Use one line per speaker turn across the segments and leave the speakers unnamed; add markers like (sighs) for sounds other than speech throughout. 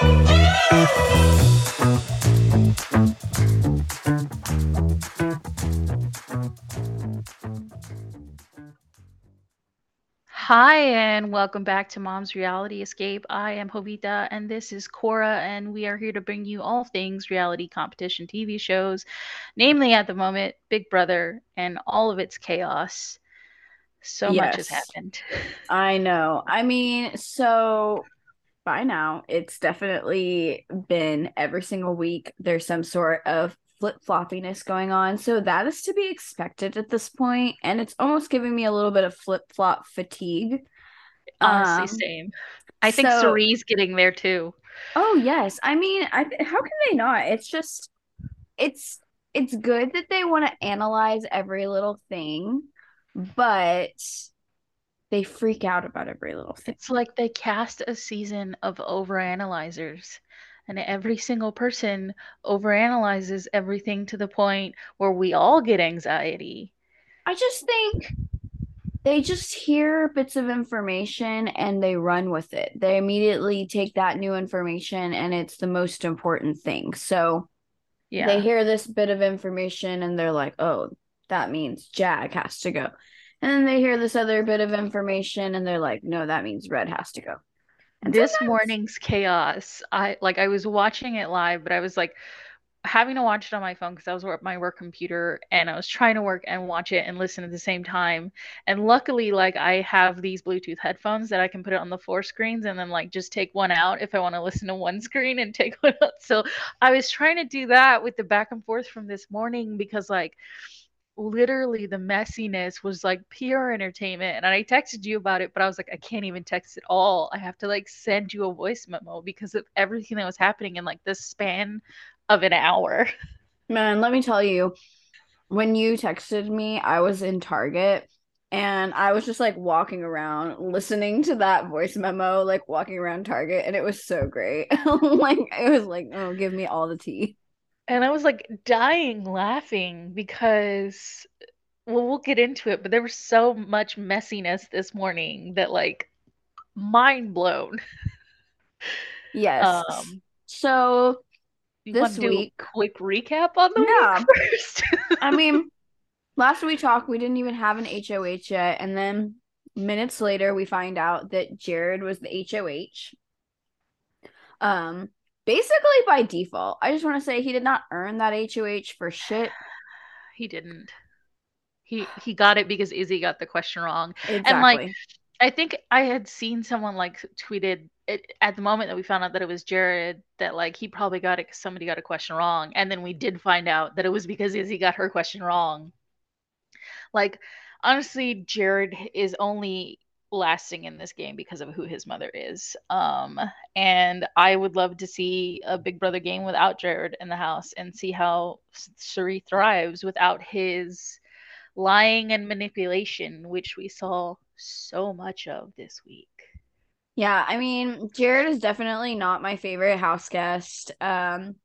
Hi, and welcome back to Mom's Reality Escape. I am Jovita, and this is Cora, and we are here to bring you all things reality competition TV shows, namely at the moment, Big Brother and all of its chaos. So much has happened. (laughs)
I know. I mean, so by now, it's definitely been every single week there's some sort of flip-floppiness going on. So that is to be expected at this point, and it's almost giving me a little bit of flip-flop fatigue.
Honestly,
Um,
same. I think
so
Cirie's getting there too.
oh yes, I mean, I how can they not? It's just it's it's good that they want to analyze every little thing, but they freak out about every little thing.
It's like they cast a season of overanalyzers, and every single person overanalyzes everything to the point where we all get anxiety.
I just think they just hear bits of information and they run with it. They immediately take that new information and it's the most important thing. So
Yeah.
they hear this bit of information and they're like, oh, that means Jag has to go. And then they hear this other bit of information and they're like, no, that means Red has to go. And
this
sometimes-
morning's chaos. I like i was watching it live but i was like having to watch it on my phone because i was at my work computer and i was trying to work and watch it and listen at the same time. And luckily like i have these bluetooth headphones that i can put it on the four screens and then like just take one out if i want to listen to one (laughs) screen and take one out. So i was trying to do that with the back and forth from this morning because like literally the messiness was like pure entertainment and i texted you about it but i was like i can't even text at all i have to like send you a voice memo because of everything that was happening in like the span of an hour (laughs)
Man, let me tell you, when you texted me, I was in Target and I was just like walking around listening to that voice memo, like walking around Target, and it was so great. (laughs) like it was like, oh, give me all the tea.
And i was like dying laughing because well we'll get into it but there was so much messiness this morning that like mind blown
Yes.
um
So This
want to do
week-
a quick recap on the
Yeah.
week (laughs) first
I mean, last we talked, we didn't even have an HOH yet, and then minutes later, we find out that Jared was the HOH. Um, basically by default. I just want to say he did not earn that HOH for shit. (sighs)
He didn't. He he got it because Izzy got the question wrong.
Exactly.
like, I think I had seen someone like tweeted it at the moment that we found out that it was Jared that like he probably got it because somebody got a question wrong, and then we did find out that it was because Izzy got her question wrong. Like honestly, Jared is only lasting in this game because of who his mother is. Um, and I would love to see a Big Brother game without Jared in the house and see how Cirie thrives without his lying and manipulation, which we saw so much of this week.
Yeah, I mean, Jared is definitely not my favorite house guest. Um,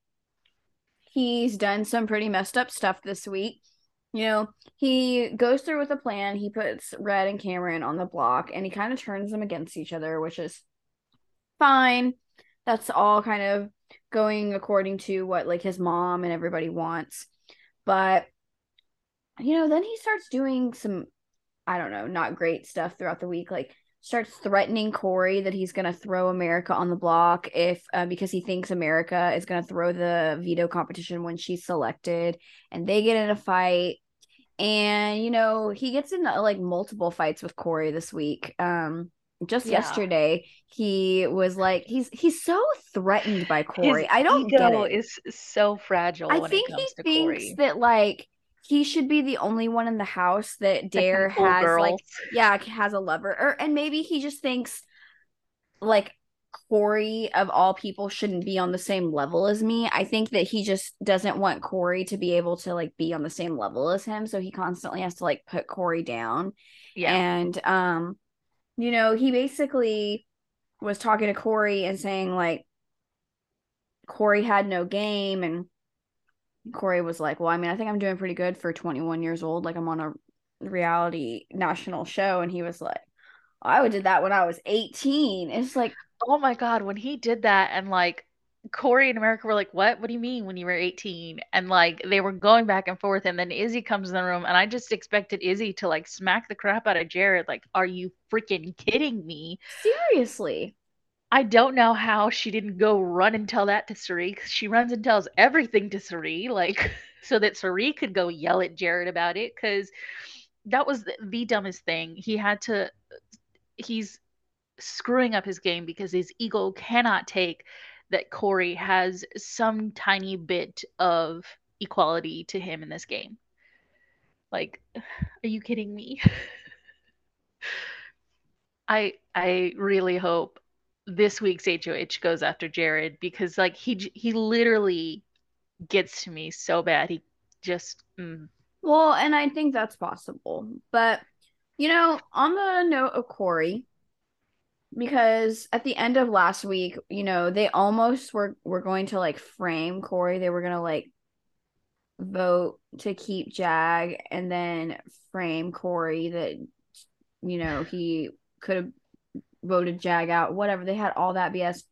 he's done some pretty messed up stuff this week. You know, he goes through with a plan. He puts Red and Cameron on the block and he kind of turns them against each other, which is fine. That's all kind of going according to what like his mom and everybody wants. But you know, then he starts doing some I don't know, not great stuff throughout the week like starts threatening Corey that he's going to throw America on the block if uh, because he thinks America is going to throw the veto competition when she's selected and they get in a fight and you know he gets in like multiple fights with Corey this week. Um just
Yeah.
yesterday he was like he's he's so threatened by Corey.
His
I don't get
ego
it.
is so fragile
I think he thinks
Corey.
that like he should be the only one in the house that Dare has like yeah has a lover. Or and maybe he just thinks like Corey of all people shouldn't be on the same level as me. I think that he just doesn't want Corey to be able to like be on the same level as him, so he constantly has to like put Corey down.
Yeah.
And um you know, he basically was talking to Corey and saying like Corey had no game and Corey was like, "Well, I mean, I think I'm doing pretty good for 21 years old. Like I'm on a reality national show." And he was like, "I would did that when I was 18." It's like,
oh my God, when he did that and like Corey and America were like, What? What do you mean when you were 18? And like they were going back and forth. And then Izzy comes in the room and I just expected Izzy to like smack the crap out of Jared. Like, are you freaking kidding me?
Seriously.
I don't know how she didn't go run and tell that to Cirie. She runs and tells everything to Cirie, like (laughs) so that Cirie could go yell at Jared about it. Cause that was the, the dumbest thing. He had to he's screwing up his game because his ego cannot take that Corey has some tiny bit of equality to him in this game. Like, (sighs) are you kidding me? (laughs) I I really hope this week's HOH goes after Jared because like he he literally gets to me so bad. He just mm.
well, and I think that's possible. But you know, on the note of Corey, because at the end of last week, you know, they almost were were going to like frame Corey. They were gonna like vote to keep Jag and then frame Corey that you know he could have voted Jag out, whatever. They had all that BS.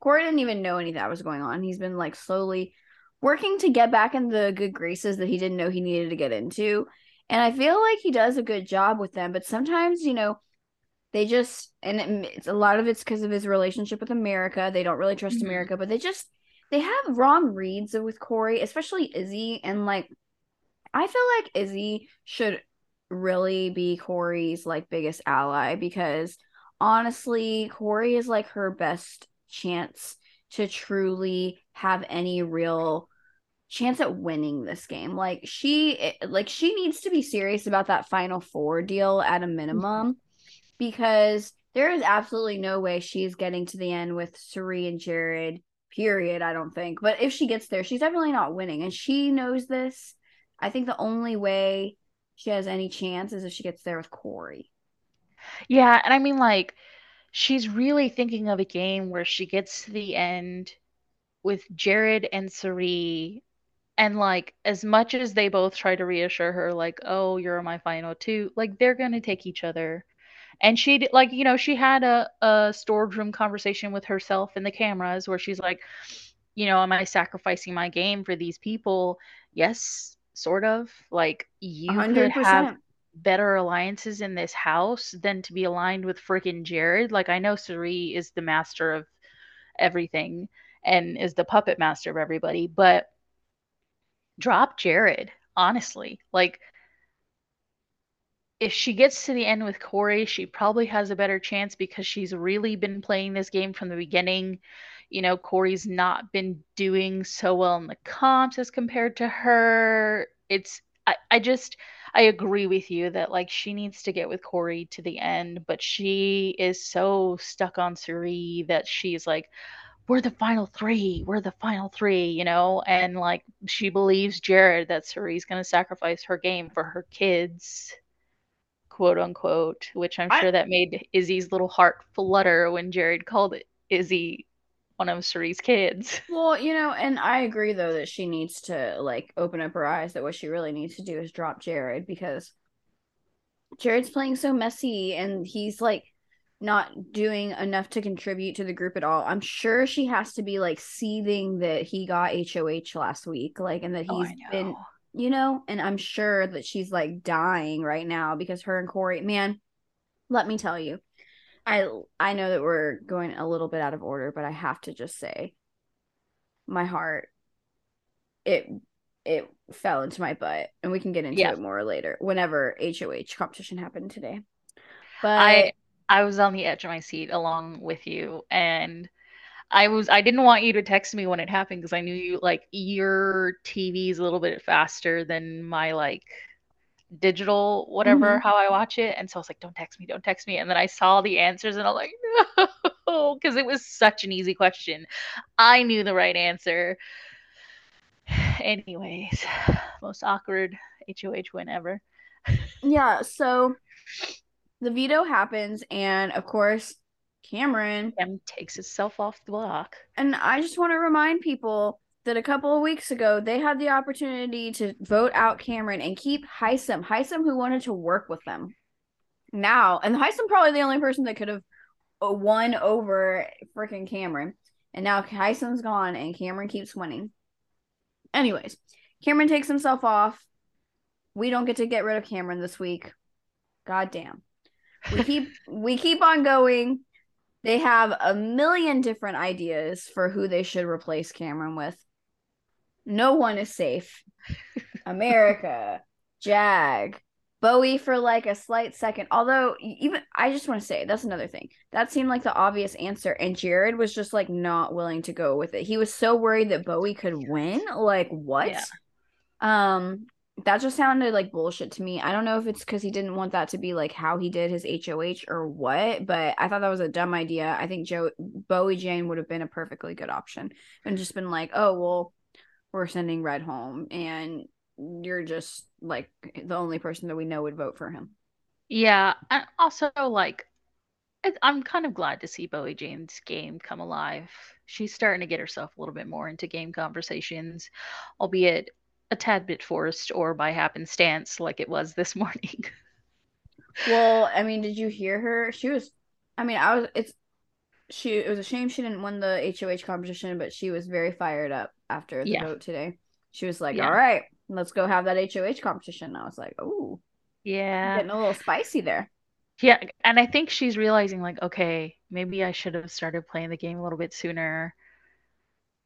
Corey didn't even know anything that was going on. He's been like slowly working to get back in the good graces that he didn't know he needed to get into. And I feel like he does a good job with them, but sometimes, you know, they just and it's a lot of it's because of his relationship with America. They don't really trust mm-hmm. America, but they just they have wrong reads with Corey, especially Izzy, and like I feel like Izzy should really be Corey's like biggest ally because honestly, Corey is like her best chance to truly have any real chance at winning this game. Like she like she needs to be serious about that final four deal at a minimum because there is absolutely no way she's getting to the end with Cirie and Jared. Period. I don't think. But if she gets there, she's definitely not winning, and she knows this. I think the only way she has any chance is if she gets there with Corey.
Yeah, and I mean, like, she's really thinking of a game where she gets to the end with Jared and Cirie, and like, as much as they both try to reassure her, like, "Oh, you're my final two, like, they're gonna take each other and she like you know she had a, a storage room conversation with herself in the cameras where she's like you know am i sacrificing my game for these people? Yes sort of. Like you 100%. could have better alliances in this house than to be aligned with freaking jared. Like i know Cirie is the master of everything and is the puppet master of everybody but drop jared honestly. Like if she gets to the end with Corey, she probably has a better chance because she's really been playing this game from the beginning. You know, Corey's not been doing so well in the comps as compared to her. It's I, I just I agree with you that like she needs to get with Corey to the end, but she is so stuck on Cirie that she's like, we're the final three. We're the final three, you know? And like she believes Jared that Cirie's gonna sacrifice her game for her kids quote unquote, which I'm sure that made Izzy's little heart flutter when Jared called it Izzy one of Cirie's kids. (laughs)
Well, you know, and I agree though that she needs to like open up her eyes that what she really needs to do is drop Jared because Jared's playing so messy and he's like not doing enough to contribute to the group at all. I'm sure she has to be like seething that he got HOH last week, like, and that oh, he's oh, been you know, and I'm sure that she's like dying right now because her and Corey, man, let me tell you. I I know that we're going a little bit out of order, but I have to just say my heart it it fell into my butt and we can get into yeah. it more later whenever HOH competition happened today.
But I I was on the edge of my seat along with you and I was I didn't want you to text me when it happened because I knew you like your TV is a little bit faster than my like digital whatever mm-hmm. how I watch it and so I was like don't text me don't text me and then I saw the answers and I'm like no because it was such an easy question. I knew the right answer. (sighs) Anyways (sighs) most awkward HOH win ever
yeah so the veto happens and of course Cameron
Cam takes himself off the block.
And I just want to remind people that a couple of weeks ago they had the opportunity to vote out Cameron and keep Hisam, Hisam who wanted to work with them. Now, and Hisam probably the only person that could have uh, won over freaking Cameron. And now Tyson's gone and Cameron keeps winning. Anyways, Cameron takes himself off. We don't get to get rid of Cameron this week. God damn. We keep (laughs) we keep on going. They have a million different ideas for who they should replace Cameron with. No one is safe. America, (laughs) Jag, Bowie for like a slight second. Although, even I just want to say that's another thing. That seemed like the obvious answer, and Jared was just like not willing to go with it. He was so worried that Bowie could win. Like, what? Yeah. Um, that just sounded like bullshit to me. I don't know if it's because he didn't want that to be like how he did his HOH or what, but I thought that was a dumb idea. I think Joe Bowie Jane would have been a perfectly good option and just been like, oh well, we're sending Red home, and you're just like the only person that we know would vote for him.
Yeah, and also like I'm kind of glad to see Bowie Jane's game come alive. She's starting to get herself a little bit more into game conversations, albeit a tad bit forced or by happenstance like it was this (laughs) morning.
well, I mean, did you hear her? She was I mean, I was it's she it was a shame she didn't win the HOH competition, but she was very fired up after the yeah. vote today. She was like, yeah. "All right, let's go have that HOH competition." And I was like, "Oh,
yeah,
getting a little spicy there."
Yeah, and I think she's realizing like, okay, maybe I should have started playing the game a little bit sooner.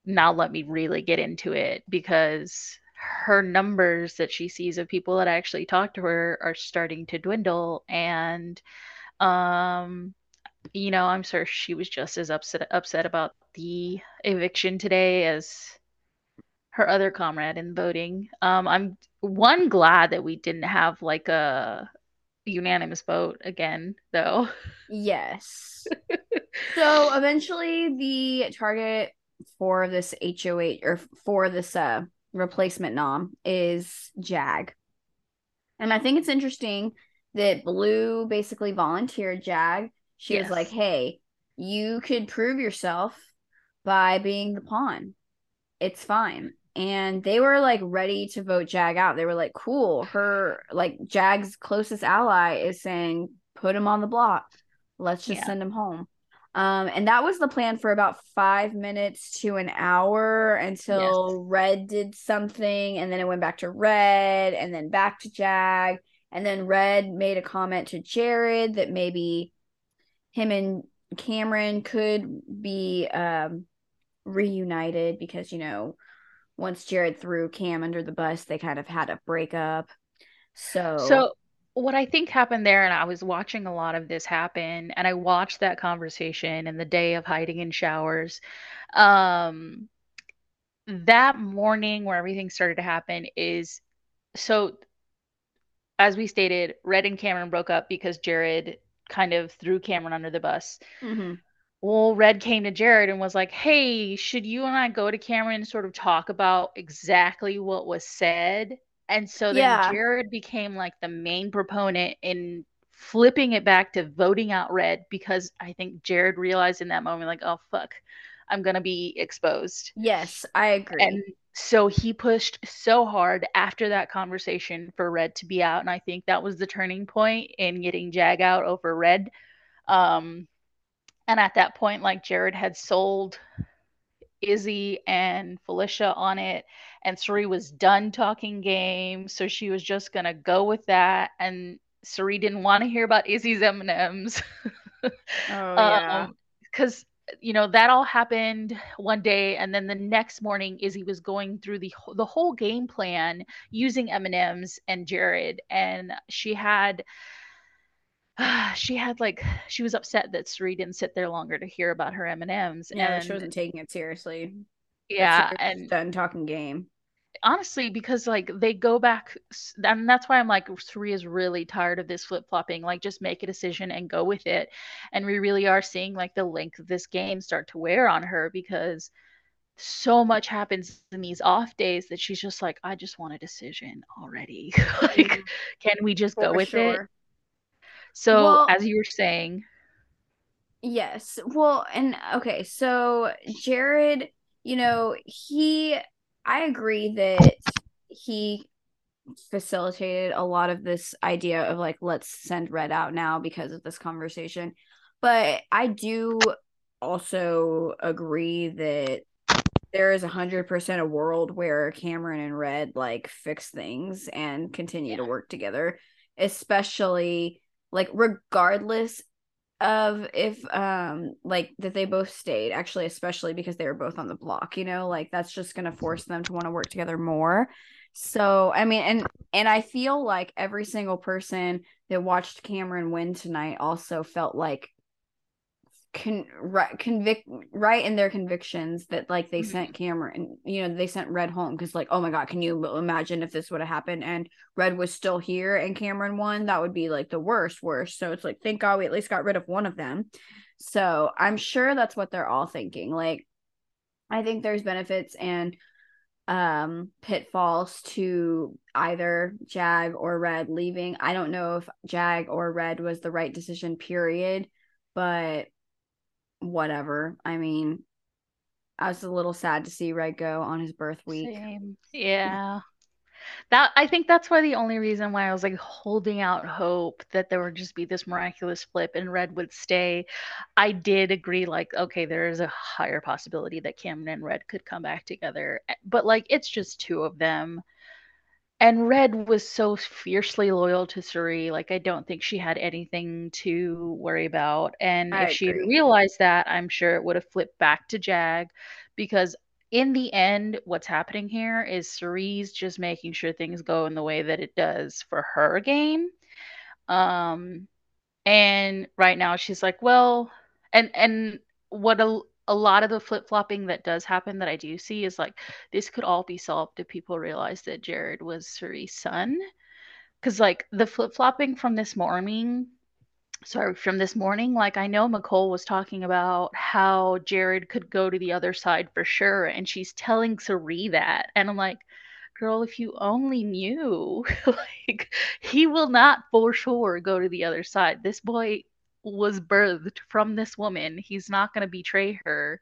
Now let me really get into it because her numbers that she sees of people that actually talk to her are starting to dwindle and um you know i'm sure she was just as upset upset about the eviction today as her other comrade in voting. Um i'm one glad that we didn't have like a unanimous vote again though.
Yes. (laughs) So eventually the target for this HOH or for this uh replacement nom is Jag. And I think it's interesting that Blue basically volunteered Jag. She yes. was like, hey, you could prove yourself by being the pawn. It's fine. And they were like ready to vote Jag out. They were like, cool. Her, like, Jag's closest ally is saying, put him on the block. Let's just yeah. send him home. Um, and that was the plan for about five minutes to an hour until yes. Red did something, and then it went back to Red, and then back to Jag, and then Red made a comment to Jared that maybe him and Cameron could be um, reunited because you know once Jared threw Cam under the bus, they kind of had a breakup. So,
so what I think happened there, and I was watching a lot of this happen, and I watched that conversation and the day of hiding in showers. Um, that morning where everything started to happen is so, as we stated, Red and Cameron broke up because Jared kind of threw Cameron under the bus. Mm-hmm. Well, Red came to Jared and was like, Hey, should you and I go to Cameron and sort of talk about exactly what was said? And so then yeah. Jared became like the main proponent in flipping it back to voting out red because I think Jared realized in that moment, like, oh, fuck, I'm going to be exposed.
Yes, I agree.
And so he pushed so hard after that conversation for red to be out. And I think that was the turning point in getting Jag out over red. Um, and at that point, like Jared had sold Izzy and Felicia on it, and Cirie was done talking game, so she was just gonna go with that. And Cirie didn't want to hear about Izzy's M and M's. (laughs)
Oh yeah,
because um, you know that all happened one day, and then the next morning, Izzy was going through the the whole game plan using M and M's and Jared, and she had (sighs) she had like (sighs) she was upset that Cirie didn't sit there longer to hear about her M and M's.
Yeah, and she wasn't taking it seriously.
Yeah, and
done talking game.
Honestly, because like they go back, and that's why I'm like Cirie is really tired of this flip flopping. Like, just make a decision and go with it. And we really are seeing like the length of this game start to wear on her because so much happens in these off days that she's just like, I just want a decision already. (laughs) like, can we just For go with sure. it? So, well, as you were saying,
yes. Well, and okay, so Jared, you know, he I agree that he facilitated a lot of this idea of like let's send Red out now because of this conversation. But I do also agree that there is a hundred percent a world where Cameron and Red like fix things and continue yeah. to work together, especially like regardless of if um like that they both stayed actually especially because they were both on the block you know like that's just going to force them to want to work together more. So i mean and and i feel like every single person that watched cameron win tonight also felt like con right convict right in their convictions that like they mm-hmm. sent Cameron you know they sent Red home because like oh my god can you imagine if this would have happened? And Red was still here and Cameron won. That would be like the worst worst. So it's like thank God we at least got rid of one of them. So I'm sure that's what they're all thinking. Like I think there's benefits and um pitfalls to either Jag or Red leaving. I don't know if Jag or Red was the right decision period but whatever. I mean, I was a little sad to see Red go on his birth week.
Same. Yeah. That I think that's why the only reason why I was like holding out hope that there would just be this miraculous flip and Red would stay. I did agree, like, okay, there is a higher possibility that Cameron and Red could come back together. Eh, but like it's just two of them and Red was so fiercely loyal to Cirie. Like I don't think she had anything to worry about. And I if agree. she realized that, I'm sure it would have flipped back to Jag because in the end, what's happening here is Cirie's just making sure things go in the way that it does for her game. Um and right now she's like, well, and and what a a lot of the flip flopping that does happen that I do see is like this could all be solved if people realize that Jared was Cirie's son. Because like the flip flopping from this morning, sorry, from this morning, like I know Mecole was talking about how Jared could go to the other side for sure, and she's telling Cirie that, and I'm like, girl, if you only knew, (laughs) like he will not for sure go to the other side. This boy was birthed from this woman. He's not going to betray her.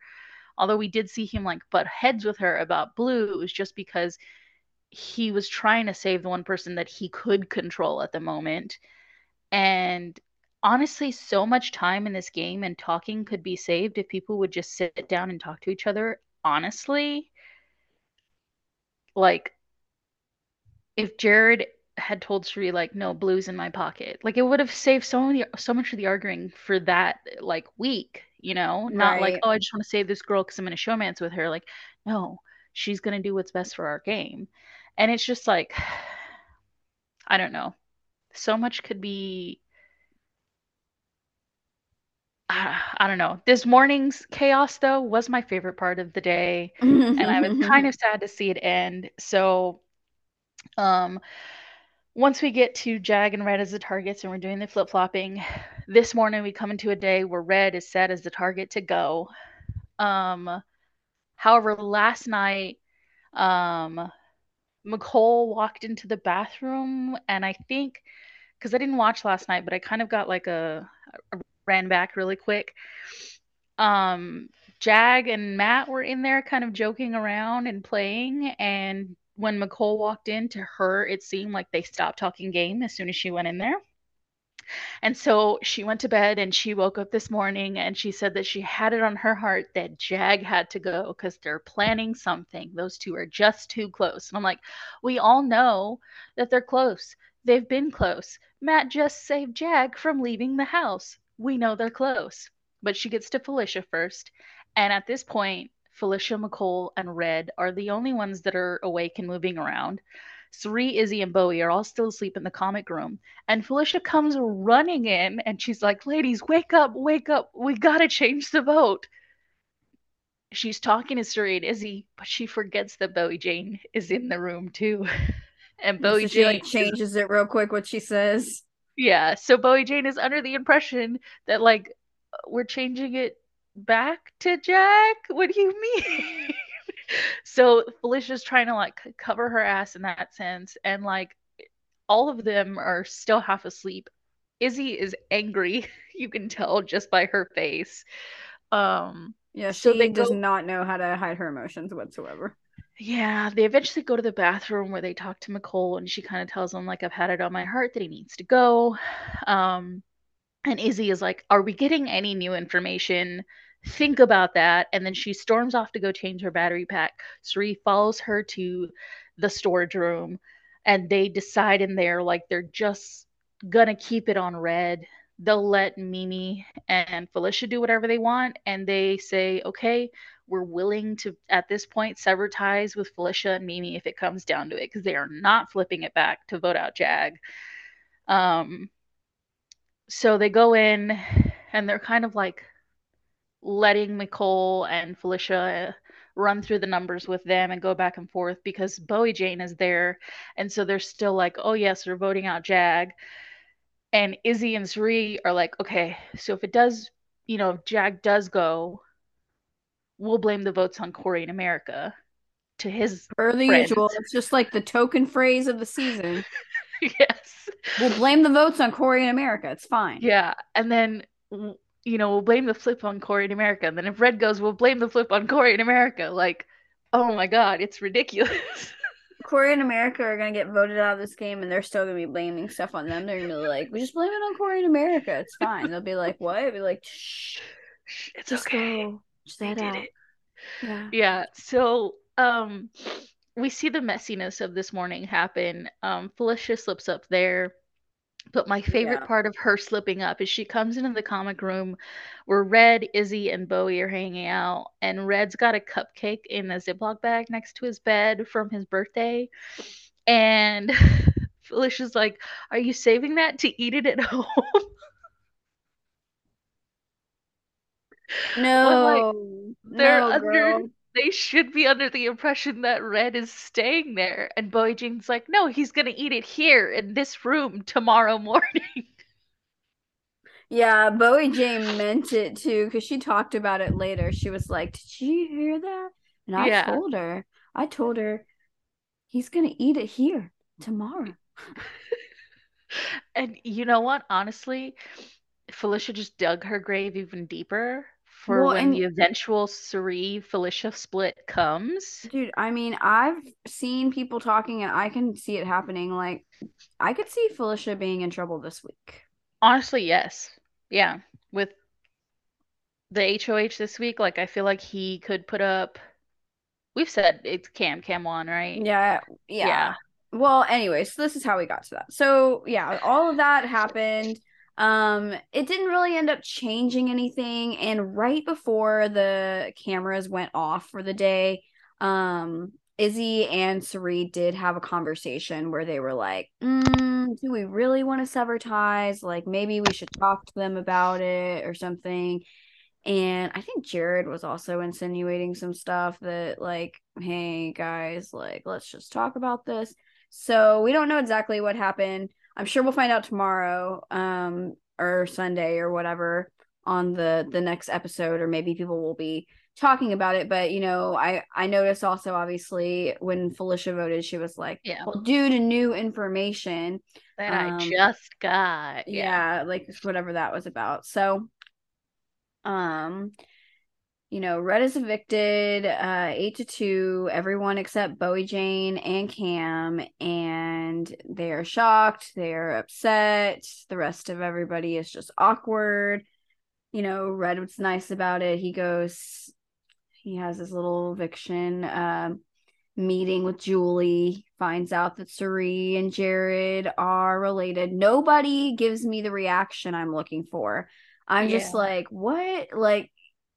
Although we did see him like butt heads with her about Blue, it was just because he was trying to save the one person that he could control at the moment. And honestly, so much time in this game and talking could be saved if people would just sit down and talk to each other honestly. Like, if Jared had told Cirie like, no, blue's in my pocket. Like it would have saved so many so much of the arguing for that like week, you know? Not right. like, oh, I just want to save this girl because I'm in a showmance with her. Like, no, she's gonna do what's best for our game. And it's just like (sighs) I don't know. So much could be (sighs) I don't know. This morning's chaos though was my favorite part of the day and I was (laughs) kind of sad to see it end. So um once we get to Jag and Red as the targets and we're doing the flip flopping, this morning we come into a day where Red is set as the target to go. Um, however, last night, um, Mecole walked into the bathroom, and I think because I didn't watch last night, but I kind of got like a, a ran back really quick. Um, Jag and Matt were in there kind of joking around and playing, and when Mecole walked in, to her, it seemed like they stopped talking game as soon as she went in there. And so she went to bed and she woke up this morning and she said that she had it on her heart that Jag had to go because they're planning something. Those two are just too close. And I'm like, we all know that they're close. They've been close. Matt just saved Jag from leaving the house. We know they're close. But she gets to Felicia first. And at this point, Felicia, Mecole, and Red are the only ones that are awake and moving around. Cirie, Izzy, and Bowie are all still asleep in the comic room. And Felicia comes running in and she's like, Ladies, wake up, wake up. We gotta change the vote. She's talking to Cirie and Izzy, but she forgets that Bowie Jane is in the room too. (laughs) and Bowie so Jane
like, changes it real quick what she says.
Yeah. So Bowie Jane is under the impression that like we're changing it back to Jack? What do you mean? (laughs) so Felicia's trying to like cover her ass in that sense, and like all of them are still half asleep. Izzy is angry. (laughs) You can tell just by her face. Um,
yeah, she so they does go... not know how to hide her emotions whatsoever.
Yeah, they eventually go to the bathroom where they talk to Mecole, and she kind of tells him like I've had it on my heart that he needs to go. (sighs) Um, And Izzy is like, Are we getting any new information? Think about that. And then she storms off to go change her battery pack. Cirie follows her to the storage room and they decide in there like they're just gonna keep it on red. They'll let Mimi and Felicia do whatever they want, and they say, okay, we're willing to at this point sever ties with Felicia and Mimi if it comes down to it, because they are not flipping it back to vote out Jag. Um, so they go in and they're kind of like letting Mecole and Felicia run through the numbers with them and go back and forth because Bowie Jane is there. And so they're still like, oh, yes, we're voting out Jag. And Izzy and Cirie are like, okay, so if it does, you know, if Jag does go, we'll blame the votes on Cory in America to his
per the friends. usual. It's just like the token phrase of the season. (laughs)
yes.
We'll blame the votes on Corey in America. It's fine.
Yeah. And then you know, we'll blame the flip on Corey in America. And then if Red goes, we'll blame the flip on Corey in America. Like, oh my God, it's ridiculous. (laughs)
Corey in America are gonna get voted out of this game, and they're still gonna be blaming stuff on them. They're gonna be like, "We just blame it on Corey in America. It's fine." They'll be like, "What?" Be like, "Shh,
it's just okay. Go.
Just let out." It.
Yeah. Yeah. So, um, we see the messiness of this morning happen. Um, Felicia slips up there but my favorite yeah. part of her slipping up is she comes into the comic room where Red, Izzy, and Bowie are hanging out, and Red's got a cupcake in a Ziploc bag next to his bed from his birthday. And (laughs) Felicia's like, Are you saving that to eat it at (laughs) home?
No, like, they're no, under girl
they should be under the impression that Red is staying there. And Bowie Jane's like, no, he's going to eat it here in this room tomorrow morning. (laughs)
Yeah, Bowie Jane meant it too because she talked about it later. She was like, Did you hear that? And I yeah. told her, I told her, he's going to eat it here tomorrow. (laughs)
and you know what? Honestly, Felicia just dug her grave even deeper for well, when and, the eventual Cirie Felicia split comes.
Dude, I mean, I've seen people talking and I can see it happening. Like, I could see Felicia being in trouble this week.
Honestly, yes. Yeah. With the HOH this week, like, I feel like he could put up. We've said it's Cam, Cam one, right?
Yeah. Yeah. Yeah. Well, anyway, so this is how we got to that. So, yeah, all of that happened. Um, it didn't really end up changing anything. And right before the cameras went off for the day, um, Izzy and Cirie did have a conversation where they were like, mm, "Do we really want to sever ties? Like, maybe we should talk to them about it or something." And I think Jared was also insinuating some stuff that, like, "Hey guys, like, let's just talk about this." So we don't know exactly what happened. I'm sure we'll find out tomorrow, um, or Sunday or whatever on the the next episode, or maybe people will be talking about it. But you know, I I noticed also obviously when Felicia voted, she was like,
yeah,
well, due to new information
that um, I just got,
yeah. yeah, like whatever that was about. So, um, you know, Red is evicted, uh, eight to two, everyone except Bowie Jane and Cam, and they are shocked, they are upset. The rest of everybody is just awkward. You know, Red was nice about it. He goes, he has his little eviction uh, meeting with Julie, finds out that Cirie and Jared are related. Nobody gives me the reaction I'm looking for. I'm yeah. just like, what? Like,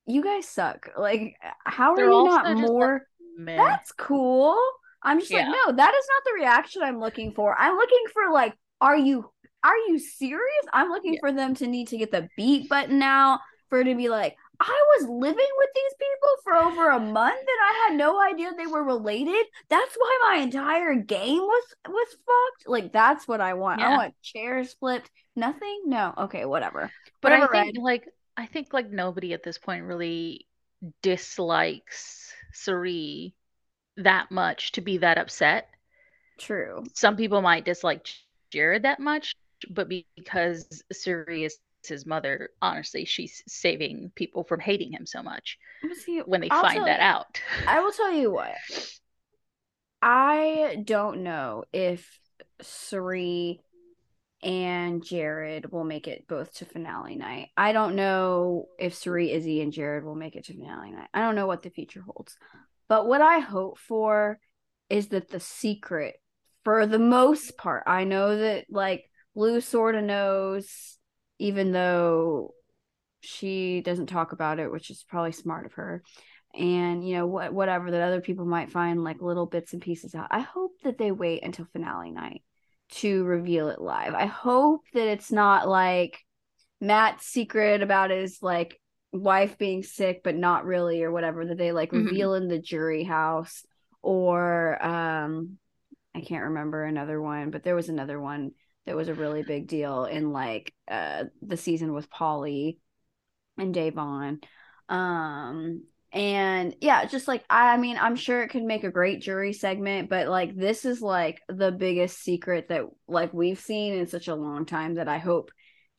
you guys suck. Like, how They're are you not more? Like, That's cool. I'm just yeah. like, no, that is not the reaction I'm looking for. I'm looking for like, are you are you serious? I'm looking yeah. for them to need to get the beat button out for to be like, I was living with these people for over a month and I had no idea they were related. That's why my entire game was was fucked. Like that's what I want. Yeah. I want chairs flipped. Nothing? No. Okay, whatever.
But whatever, I think Red. like I think like nobody at this point really dislikes Cirie that much to be that upset.
True.
Some people might dislike Jared that much, but because Cirie is his mother, honestly, she's saving people from hating him so much See, when they I'll find that
you,
out.
I will (laughs) tell you what. I don't know if Cirie and Jared will make it both to finale night. I don't know if Cirie, Izzy, and Jared will make it to finale night. I don't know what the future holds. But what I hope for is that the secret, for the most part, I know that like Lou sort of knows, even though she doesn't talk about it, which is probably smart of her. And you know what, whatever that other people might find like little bits and pieces out. I hope that they wait until finale night to reveal it live. I hope that it's not like Matt's secret about his like wife being sick but not really or whatever that they like mm-hmm. reveal in the jury house or um I can't remember another one, but there was another one that was a really big deal in like uh the season with Paulie and Da'Vonne. Um and yeah, just like I mean, I'm sure it could make a great jury segment, but like this is like the biggest secret that like we've seen in such a long time that I hope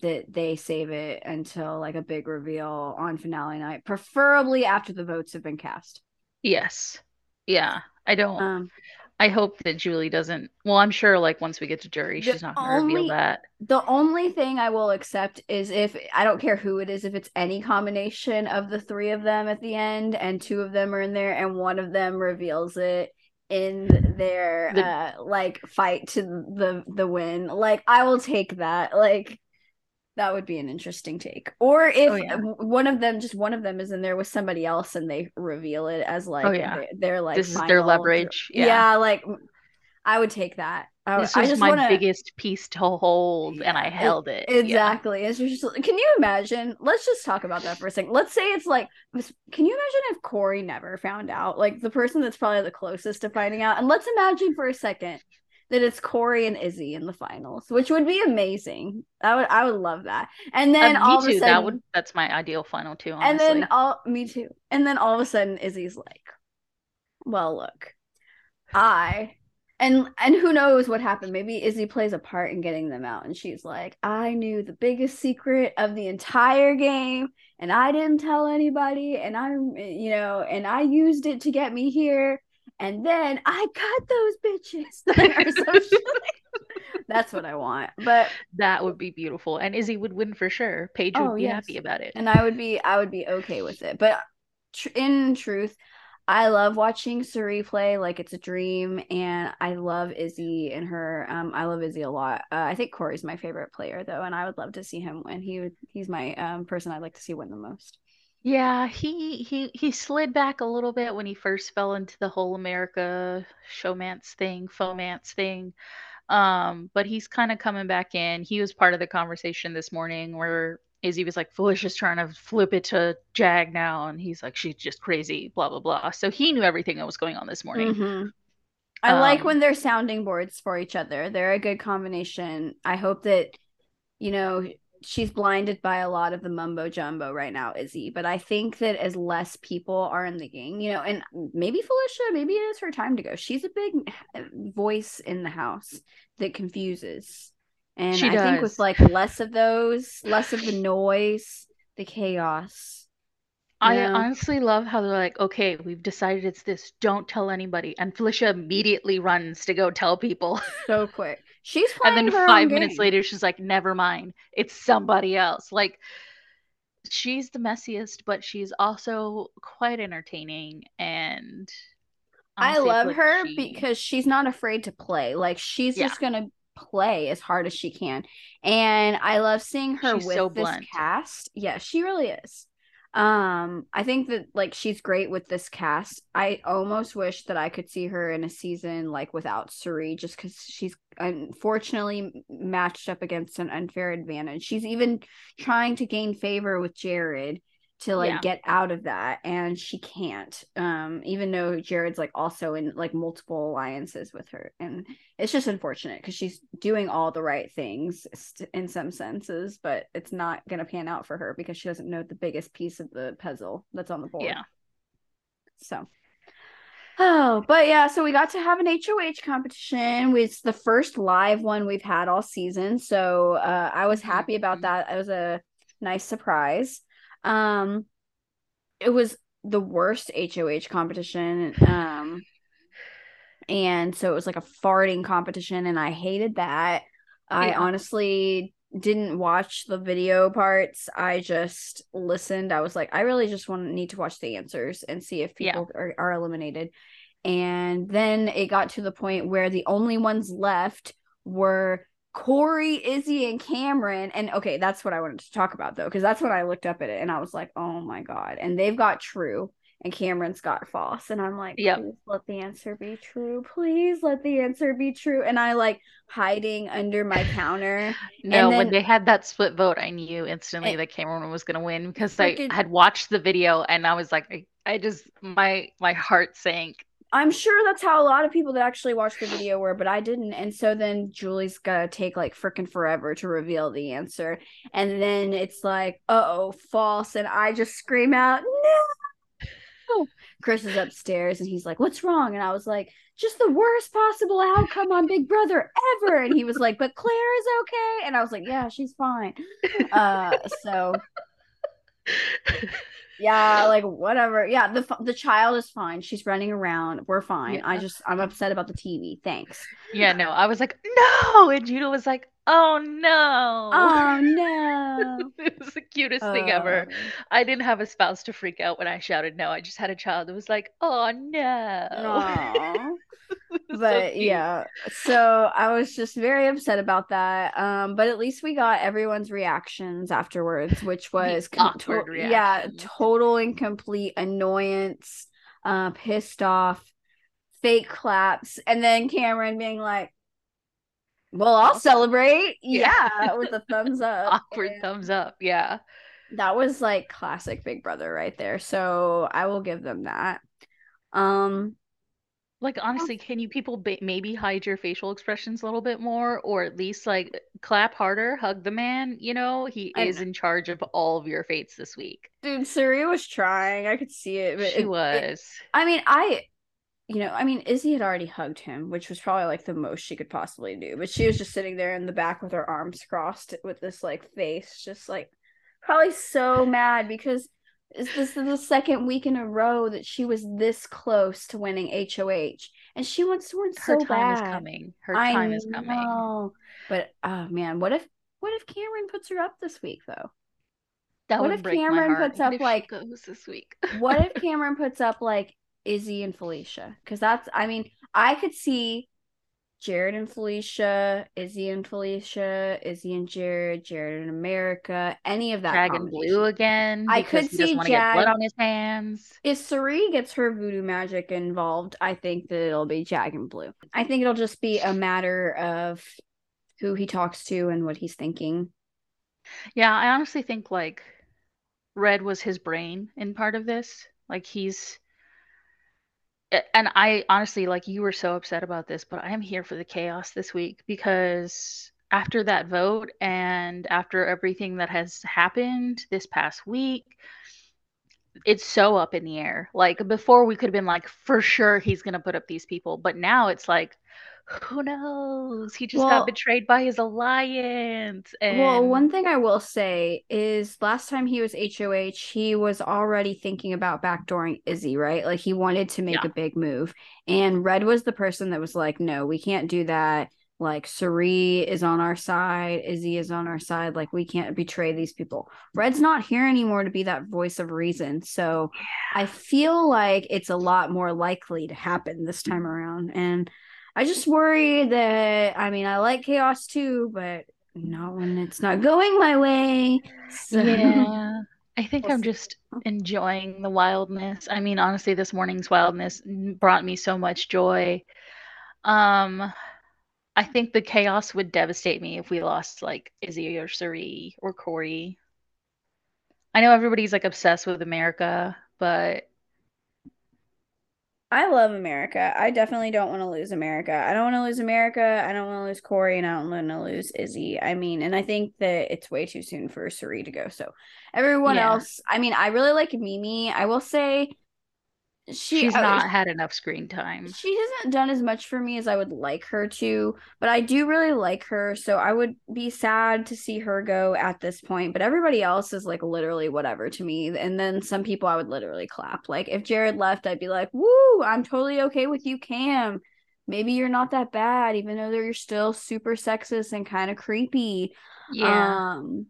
that they save it until like a big reveal on finale night, preferably after the votes have been cast.
Yes. Yeah. I don't um, I hope that Julie doesn't. Well, I'm sure like once we get to jury, she's not going to reveal that.
The only thing I will accept is if I don't care who it is, if it's any combination of the three of them at the end, and two of them are in there, and one of them reveals it in their the, uh like fight to the the win. Like I will take that. Like that would be an interesting take. Or if oh, yeah. one of them, just one of them, is in there with somebody else, and they reveal it as oh, like, oh yeah, they're, they're like
this is their leverage.
Yeah. yeah, like I would take that. I,
this was my wanna... biggest piece to hold, and I held it.
Exactly. Yeah. It's just. Can you imagine? Let's just talk about that for a second. Let's say it's like. Can you imagine if Corey never found out? Like the person that's probably the closest to finding out. And let's imagine for a second that it's Corey and Izzy in the finals, which would be amazing. I would I would love that. And then uh, all of a sudden
that would that's my ideal final too. Honestly.
And then all me too. And then all of a sudden Izzy's like, Well look, I and and who knows what happened. Maybe Izzy plays a part in getting them out. And she's like, I knew the biggest secret of the entire game and I didn't tell anybody and I'm you know, and I used it to get me here and then I cut those bitches. (laughs) (laughs) That's what I want. But
that would be beautiful. And Izzy would win for sure. Paige would oh, be yes. happy about it.
And I would be I would be okay with it. But tr- in truth, I love watching Cirie play like it's a dream, and I love Izzy and her. Um, I love Izzy a lot. Uh, I think Corey's my favorite player though, and I would love to see him win. He would, he's my um person I'd like to see win the most.
Yeah, he he he slid back a little bit when he first fell into the whole America showmance thing, fomance thing. Um, but he's kind of coming back in. He was part of the conversation this morning where Izzy was like, Felicia's trying to flip it to Jag now, and he's like, she's just crazy, blah blah blah. So he knew everything that was going on this morning.
Mm-hmm. I um, like when they're sounding boards for each other. They're a good combination. I hope that you know she's blinded by a lot of the mumbo jumbo right now, Izzy. But I think that as less people are in the game, you know, and maybe Felicia, maybe it is her time to go. She's a big voice in the house that confuses. And she I does. think with like less of those, less of the (sighs) noise, the chaos.
I know? honestly love how they're like, okay, we've decided it's this. Don't tell anybody. And Felicia immediately runs to go tell people.
So quick. She's
and then five minutes later, she's like, "Never mind, it's somebody else." Like, she's the messiest, but she's also quite entertaining and.
I love her she... because she's not afraid to play. Like she's yeah. just gonna play as hard as she can, and I love seeing her she's with so this cast. Yeah, she really is. Um, I think that like she's great with this cast. I almost wish that I could see her in a season like without Cirie, just because she's unfortunately matched up against an unfair advantage. She's even trying to gain favor with Jared to like yeah. get out of that and she can't um even though jared's like also in like multiple alliances with her and it's just unfortunate because she's doing all the right things in some senses but it's not gonna pan out for her because she doesn't know the biggest piece of the puzzle that's on the board
yeah
so Oh, but yeah, so we got to have an HOH competition. It's the first live one we've had all season. So uh, I was happy about mm-hmm. that. It was a nice surprise. Um, it was the worst HOH competition. Um, and so it was like a farting competition, and I hated that. I honestly didn't watch the video parts. I just listened. I was like, I really just want need to watch the answers and see if
Yeah.
people are, are eliminated. And then it got to the point where the only ones left were Corey, Izzy, and Cameron. And okay, that's what I wanted to talk about though, because that's when I looked up at it and I was like, oh my God. And they've got true and Cameron's got false. And I'm like,
Yep.
please let the answer be true. Please let the answer be true. And I like hiding under my counter.
No,
then-
when they had that split vote, I knew instantly
And-
that Cameron was going to win because I had watched the video and I was like, I, I just my my heart sank.
I'm sure that's how a lot of people that actually watched the video were, but I didn't. And so then Julie's gotta take like freaking forever to reveal the answer. And then it's like, oh, false. And I just scream out, no. Chris is upstairs and he's like, what's wrong? And I was like, just the worst possible outcome on Big Brother ever. And he was like, but Claire is okay. And I was like, yeah, she's fine. Uh, so (laughs) yeah (laughs) like whatever. Yeah the the child is fine. She's running around. We're fine. I just i'm upset about the tv thanks.
Yeah, no, I was like, no, and Judah was like, oh no.
oh (laughs) no
it was the cutest thing ever.
Uh,
I didn't have a spouse to freak out when I shouted no. I just had a child that was like, oh no. was (laughs) so
but yeah so i was just very upset about that um but at least we got everyone's reactions afterwards which was com-
awkward
to- yeah total and complete annoyance uh pissed off fake claps and then cameron being like well i'll celebrate
Yeah.
yeah, with a thumbs (laughs) up
Awkward
And
thumbs up. Yeah.
that was like classic big brother right there so i will give them that um
Like honestly, can you people ba- maybe hide your facial expressions a little bit more, or at least like clap harder, hug the man? You know, he
I
is in charge of all of your fates this week.
dude cirie was trying i could see it but
She
it- it-
was.
I mean, I, you know, I mean, Izzy had already hugged him, which was probably like the most she could possibly do. But she was just sitting there in the back with her arms crossed with this like face, just like probably so mad because this is the second week in a row that she was this close to winning HOH, and she wants to win
Her
so bad.
Her time is coming. Her
I
time is coming.
know. But oh man, what if what if Cameron puts her up this week though?
That
What
would
if
break my
Cameron
heart.
puts
What
up, like-
goes this week?
what if (laughs) Cameron puts up like Izzy and Felicia? Because that's, I mean, I could see Jared and Felicia, Izzy and Felicia, Izzy and Jared, Jared and America, any of that.
Dragon. Blue again?
I could see
get blood on his hands.
If Cirie gets her voodoo magic involved, I think that it'll be Jag and Blue. I think it'll just be a matter of who he talks to and what he's thinking.
Yeah, I honestly think like Red was his brain in part of this. Like he's and I honestly like you were so upset about this, but I am here for the chaos this week because after that vote and after everything that has happened this past week, it's so up in the air. Like before we could have been like for sure he's going to put up these people, but now it's like who knows? He just
Well-
got betrayed by his alliance and
Well, one thing I will say is last time he was HOH, he was already thinking about backdooring Izzy, right? Like he wanted to make
Yeah.
a big move. And Red was the person that was like, no, we can't do that. Like Cirie is on our side, Izzy is on our side. Like we can't betray these people. Red's not here anymore to be that voice of reason. So I feel like it's a lot more likely to happen this time around. And I just worry that I mean I like chaos too, but not when it's not going my way. So
Yeah. I think I'm just enjoying the wildness. I mean, honestly, this morning's wildness brought me so much joy. Um, I think the chaos would devastate me if we lost like Izzy or Cirie or Corey. I know everybody's like obsessed with America, but
I love America. I definitely don't want to lose America. I don't want to lose America. I don't want to lose Corey, and I don't want to lose Izzy. I mean, and I think that it's way too soon for Cirie to go. So everyone
Yeah.
else, I mean, I really like Mimi. I will say, she
she's
I-
not had enough screen time.
she hasn't done as much for me as I would like her to, but I do really like her. So I would be sad to see her go at this point. But everybody else is like literally whatever to me. And then some people I would literally clap. Like if Jared left, I'd be like, woo, I'm totally okay with you, Cam. maybe you're not that bad, even though you're still super sexist and kind of creepy.
Yeah.
Um,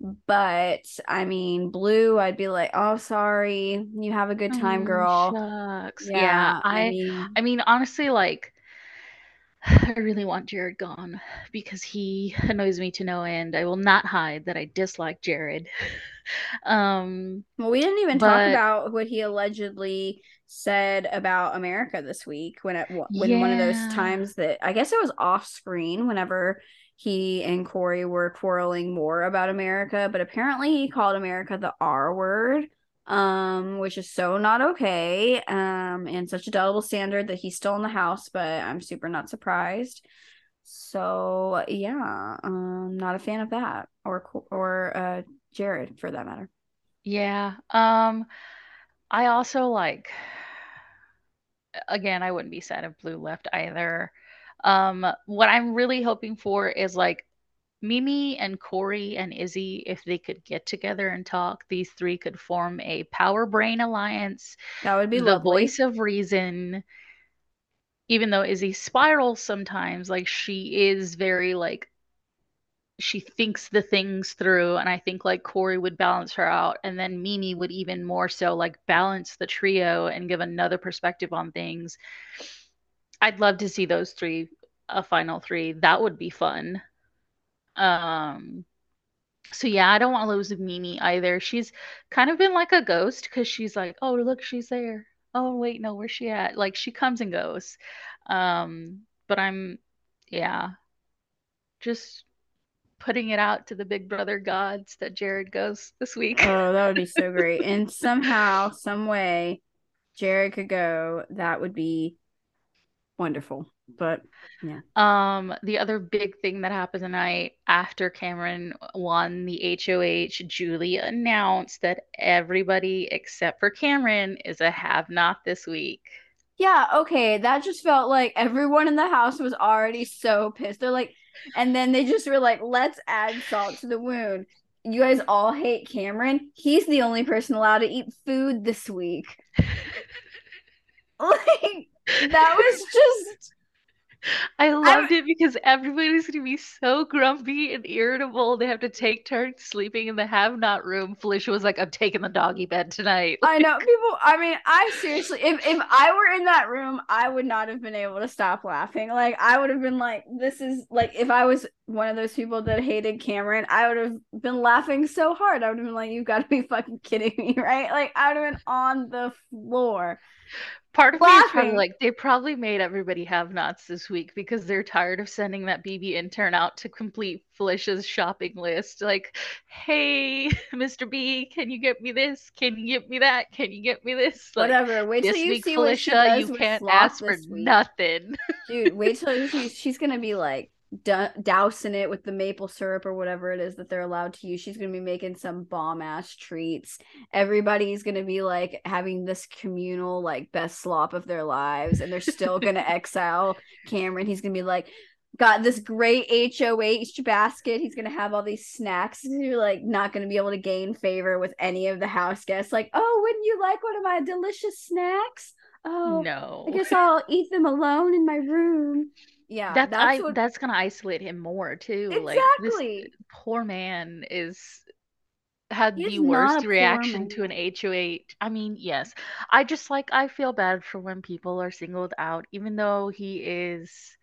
but I mean, Blue, I'd be like, oh, sorry, you have a good time,
Oh,
girl.
shucks. Yeah,
Yeah, I
I
mean,
I mean honestly like (sighs) I really want Jared gone because he (laughs) annoys me to no end. I will not hide that I dislike Jared. (laughs) Um,
well, we didn't even talk about what he allegedly said about America this week when it when one of those times that I guess it was off screen whenever he and Corey were quarreling more about America, but apparently he called America the R word, um, which is so not okay, um, and such a double standard that he's still in the house, but I'm super not surprised. So yeah, um, not a fan of that, or or uh, Jared for that matter.
Yeah. Um, I also like again, I wouldn't be sad if Blue left either. Um, what I'm really hoping for is like Mimi and Corey and Izzy, if they could get together and talk, these three could form a power brain alliance,
That would be
the
lovely.
voice of reason. Even though Izzy spirals sometimes, like she is very like she thinks the things through, and I think like Corey would balance her out, and then Mimi would even more so like balance the trio and give another perspective on things. I'd love to see those three, a final three. That would be fun. Um, So yeah, I don't want to lose Mimi either. She's kind of been like a ghost because she's like, oh, look, she's there. Oh, wait, no, where's she at? Like she comes and goes. Um, but I'm, yeah, just putting it out to the Big Brother gods that Jared goes this week.
Oh, that would be so great. And (laughs) somehow, some way, Jared could go. That would be wonderful. But yeah.
Um, the other big thing that happened tonight after Cameron won the HOH, Julie announced that everybody except for Cameron is a have not this week.
Yeah, okay. That just felt like everyone in the house was already so pissed. They're like, and then they just were like, let's add salt to the wound. You guys all hate Cameron. He's the only person allowed to eat food this week. (laughs) (laughs) Like, that was just (laughs)
I loved it because everybody's gonna be so grumpy and irritable. They have to take turns sleeping in the have not room. Felicia was like, I'm taking the doggy bed tonight.
I know (laughs) people. I mean, I seriously, if if I were in that room, I would not have been able to stop laughing. Like, I would have been like, "This is like," if I was one of those people that hated Cameron, I would have been laughing so hard. I would have been like, "You got to be fucking kidding me, (laughs) right?" Like, I would have been on the floor
Part of me is probably
laughing.
like, they probably made everybody have nots this week because they're tired of sending that BB intern out to complete Felicia's shopping list. Like, hey, (laughs) Mr. B, can you get me this? Can you get me that? Can you get me this? Like,
Whatever. Wait till you see what she
Felicia,
does
you can't ask for nothing. (laughs)
Dude, wait till you she's gonna be like d- dousing it with the maple syrup or whatever it is that they're allowed to use. She's gonna be making some bomb ass treats. Everybody's gonna be like having this communal like best slop of their lives, and they're still gonna (laughs) exile Cameron. He's gonna be like, got this great HOH basket. He's gonna have all these snacks. You're like not gonna be able to gain favor with any of the house guests. Like, oh, wouldn't you like one of my delicious snacks? Oh,
no.
I guess I'll eat them alone in my room. Yeah,
That's
that's
I
what
that's gonna isolate him more too. Like this
exactly.
poor man is had
He's
the worst reaction to an HOH. I mean, yes. I just like I feel bad for when people are singled out, even though he is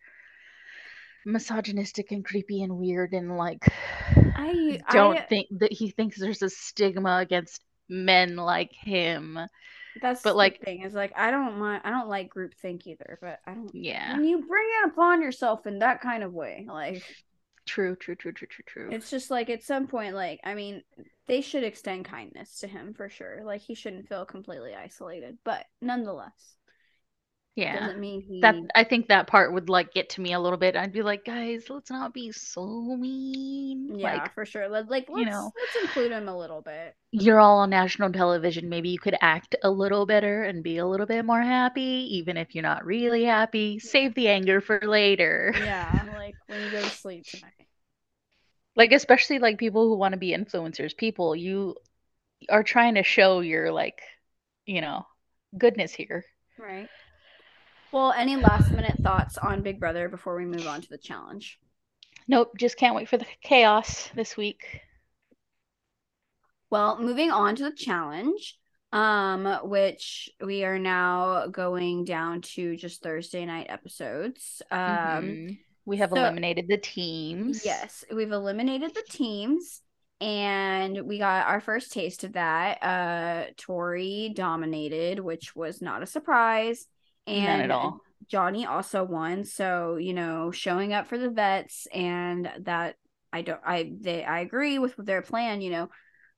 misogynistic and creepy and weird and like
I
don't
I
think that he thinks there's a stigma against men like him.
That's
But
the
like,
thing is like I don't mind I don't like group think either, but I don't
yeah.
when you bring it upon yourself in that kind of way, like
True, true, true, true, true, true.
it's just like at some point, like I mean, they should extend kindness to him for sure. Like he shouldn't feel completely isolated, but nonetheless,
Yeah.
doesn't mean
That I think that part would like get to me a little bit. I'd be like, guys, let's not be so mean.
yeah,
Like,
for sure. Let, like
you
let's
know,
let's include him a little bit.
you're all on national television. Maybe you could act a little better and be a little bit more happy, even if you're not really happy. Save the anger for later. (laughs)
Yeah, like when you go to sleep tonight.
Like, especially like people who want to be influencers, people, you are trying to show your like, you know, goodness here.
Right. Well, any last minute thoughts on Big Brother before we move on to the challenge?
Nope, just can't wait for the chaos this week.
Well, moving on to the challenge, um, which we are now going down to just Thursday night episodes. Um, mm-hmm.
we have so, eliminated the teams.
Yes, we've eliminated the teams, and we got our first taste of that. Uh, Tori dominated, which was not a surprise. And
None at all.
Johnny also won, so you know, showing up for the vets, and that I don't, I they, I agree with their plan. You know,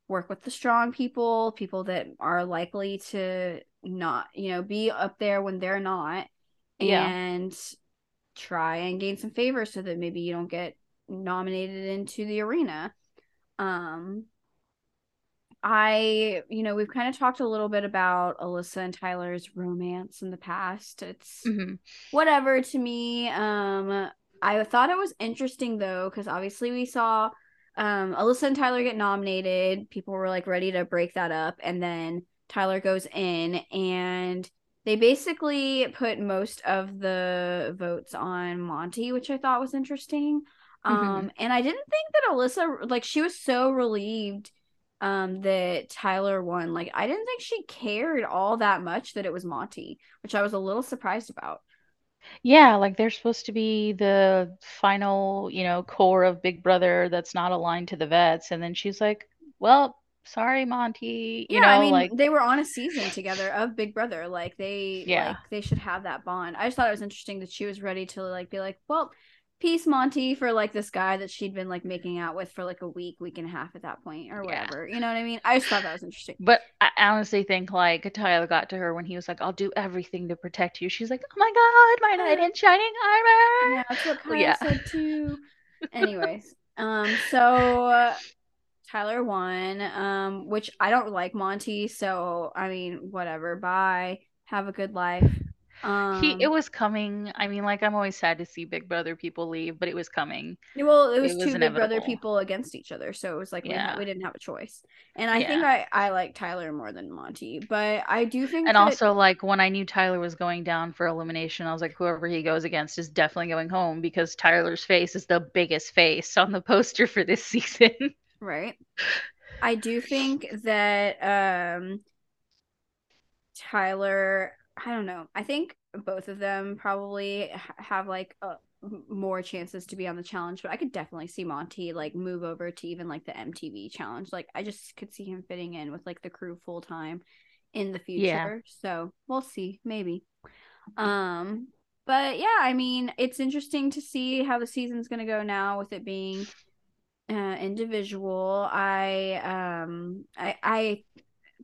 work with the strong people, people that are likely to not, you know, be up there when they're not, yeah. and try and gain some favor so that maybe you don't get nominated into the arena. Um, I, you know, we've kind of talked a little bit about Alyssa and Tyler's romance in the past. It's mm-hmm. whatever to me. Um, I thought it was interesting though, because obviously we saw um Alyssa and Tyler get nominated. People were like ready to break that up, and then Tyler goes in and they basically put most of the votes on Monte, which I thought was interesting. Mm-hmm. Um, and I didn't think that Alyssa like she was so relieved um that Tyler won. Like I didn't think she cared all that much that it was Monte, which I was a little surprised about.
Yeah, like they're supposed to be the final, you know, core of Big Brother that's not aligned to the vets. And then she's like, Well, sorry, Monte. You yeah, know, I mean, like
they were on a season together of Big Brother. Like they yeah. like they should have that bond. I just thought it was interesting that she was ready to like be like, Well, peace monte for like this guy that she'd been like making out with for like a week week and a half at that point or whatever yeah. you know what i mean? I just thought that was interesting.
But i honestly think like tyler got to her when he was like i'll do everything to protect you. She's like oh my god my knight in shining armor.
Yeah that's what Kyle yeah. said too. (laughs) Anyways um so uh, tyler won um which i don't like monte so i mean whatever bye have a good life
um, he it um, was coming. I mean, like I'm always sad to see Big Brother people leave, but it was coming.
Well, it was it two was Big Brother people against each other, so it was like yeah. we, we didn't have a choice. And I yeah. think I I like Tyler more than Monte, but I do think.
And that... also, like when I knew Tyler was going down for elimination, I was like, whoever he goes against is definitely going home because Tyler's face is the biggest face on the poster for this (laughs) season.
right. I do think that um Tyler I don't know. I think both of them probably have like a, more chances to be on the challenge, but I could definitely see Monte like move over to even like the MTV challenge. Like I just could see him fitting in with like the crew full time in the future. Yeah. So we'll see, maybe. Um, but yeah, I mean, it's interesting to see how the season's gonna go now with it being uh individual. I um I I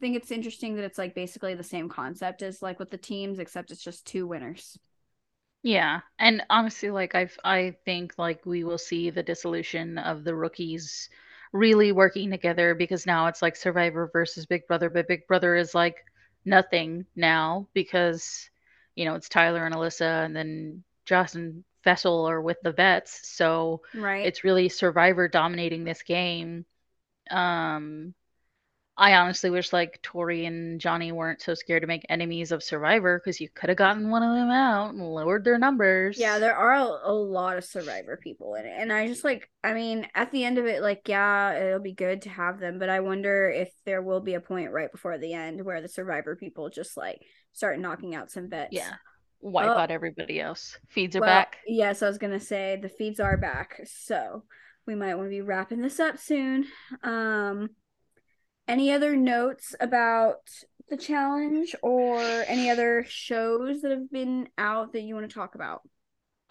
think it's interesting that it's like basically the same concept as like with the teams, except it's just two winners.
Yeah, and honestly, like I, I think like we will see the dissolution of the rookies really working together because now it's like Survivor versus Big Brother, but Big Brother is like nothing now because you know it's Tyler and Alyssa, and then Joss and Fessel are with the vets, so
right,
it's really Survivor dominating this game. Um, I honestly wish like Tori and Johnny weren't so scared to make enemies of Survivor because you could have gotten one of them out and lowered their numbers.
Yeah, there are a, a, lot of Survivor people in it. And I just like, I mean, at the end of it, like, yeah, it'll be good to have them, but I wonder if there will be a point right before the end where the Survivor people just like start knocking out some vets.
Yeah. Wipe oh. out everybody else. Feeds are well, back.
Yes, I was going to say the feeds are back. So we might want to be wrapping this up soon. Um, any other notes about the challenge or any other shows that have been out that you want to talk about?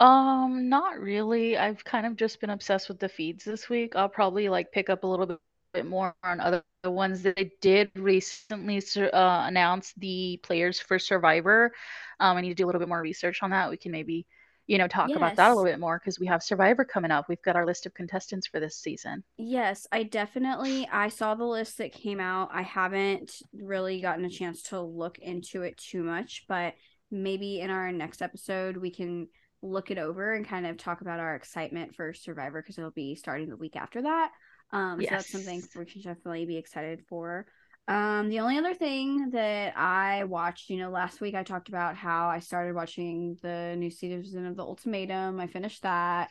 Um, not really. I've kind of just been obsessed with the feeds this week. I'll probably like pick up a little bit, bit more on other ones that they did recently uh, announce the players for Survivor. Um, I need to do a little bit more research on that. We can maybe you know, talk yes. about that a little bit more because we have Survivor coming up. We've got our list of contestants for this season.
Yes, I definitely I saw the list that came out. I haven't really gotten a chance to look into it too much, but maybe in our next episode we can look it over and kind of talk about our excitement for Survivor because it'll be starting the week after that. Um, yes. so that's something we should definitely be excited for. Um, the only other thing that I watched, you know, last week I talked about how I started watching the new season of The Ultimatum. I finished that.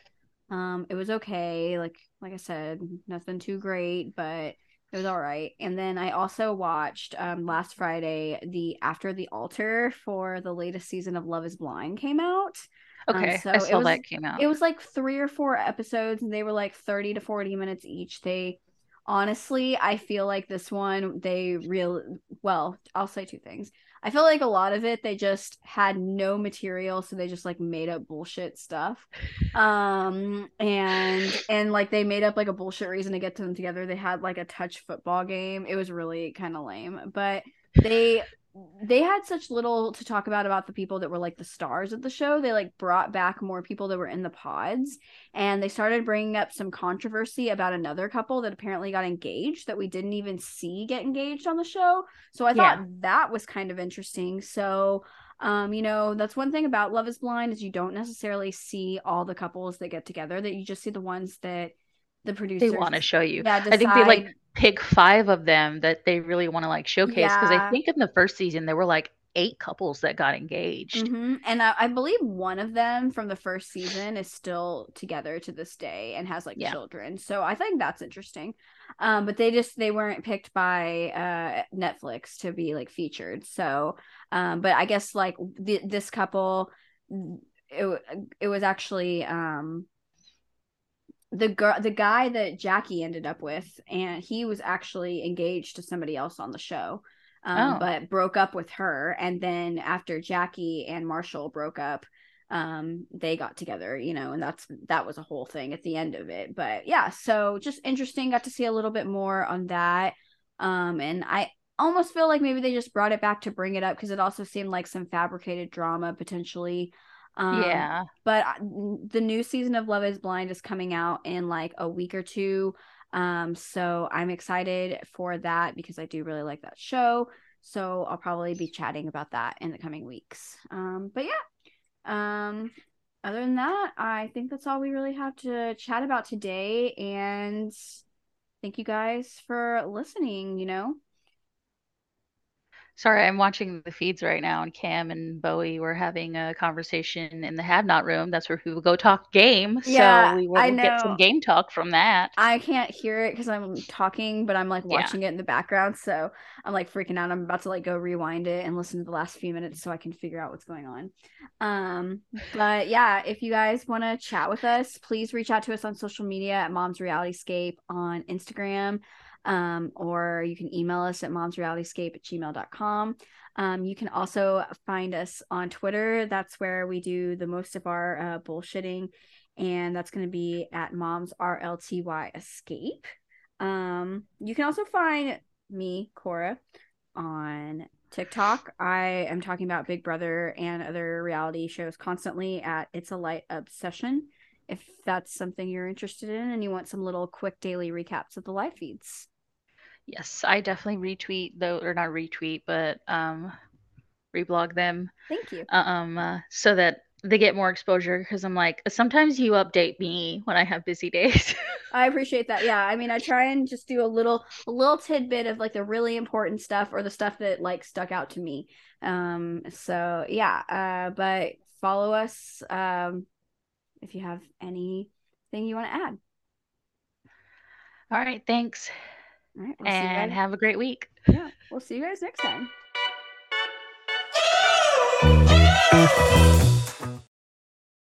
Um, it was okay. Like like I said, nothing too great, but it was all right. And then I also watched um last Friday the After the Altar for the latest season of Love Is Blind came out.
Okay, um, so I saw
it was,
that came out.
It was like three or four episodes, and they were like thirty to forty minutes each. They honestly, I feel like this one they real well, I'll say two things. I feel like a lot of it they just had no material, so they just like made up bullshit stuff. Um and and like they made up like a bullshit reason to get them together. They had like a touch football game. It was really kind of lame, but they they had such little to talk about about the people that were like the stars of the show. They like brought back more people that were in the pods and they started bringing up some controversy about another couple that apparently got engaged that we didn't even see get engaged on the show. So I thought yeah. that was kind of interesting. So um you know that's one thing about love is blind is you don't necessarily see all the couples that get together that you just see the ones that the producers
they want to show you. Yeah. I think they like pick five of them that they really want to like showcase because yeah. I think in the first season there were like eight couples that got engaged.
Mm-hmm. And I, I, believe one of them from the first season is still together to this day and has like yeah. children. So I think that's interesting. Um, but they just they weren't picked by uh Netflix to be like featured. So um, but I guess like the, this couple it it was actually um the girl the guy that Jackie ended up with and he was actually engaged to somebody else on the show um, oh. but broke up with her. And then after Jackie and Marshall broke up um they got together you know and that's that was a whole thing at the end of it. But yeah so just interesting got to see a little bit more on that. Um and I almost feel like maybe they just brought it back to bring it up because it also seemed like some fabricated drama potentially
um, yeah.
But the new season of Love is Blind is coming out in like a week or two. Um, so I'm excited for that because I do really like that show. So I'll probably be chatting about that in the coming weeks. Um, but yeah. Um, other than that, I think that's all we really have to chat about today. And thank you guys for listening, you know.
Sorry, I'm watching the feeds right now, and Cam and Bowie were having a conversation in the Have Not room. That's where we will go talk game. Yeah, so we will get some game talk from that.
I can't hear it because I'm talking, but I'm like watching yeah. it in the background. So I'm like freaking out. I'm about to like go rewind it and listen to the last few minutes so I can figure out what's going on. Um, but yeah, if you guys want to chat with us, please reach out to us on social media at Mom's Reality Scape on Instagram um, or you can email us at momsrealityscape at gmail.com. Um, you can also find us on Twitter. That's where we do the most of our uh, bullshitting, and that's going to be at moms RLTY escape. Um, you can also find me, Cora, on TikTok. I am talking about Big Brother and other reality shows constantly at It's a Light Obsession. If that's something you're interested in and you want some little quick daily recaps of the live feeds.
Yes, I definitely retweet though, or not retweet, but um, reblog them.
Thank you.
Um, uh, so that they get more exposure because I'm like sometimes you update me when I have busy days. (laughs)
I appreciate that. Yeah, I mean, I try and just do a little a little tidbit of like the really important stuff or the stuff that like stuck out to me. Um, so yeah, uh, but follow us um if you have anything you want to add.
All right, thanks.
All right.
We'll and have a great week.
Yeah. We'll see you guys next time.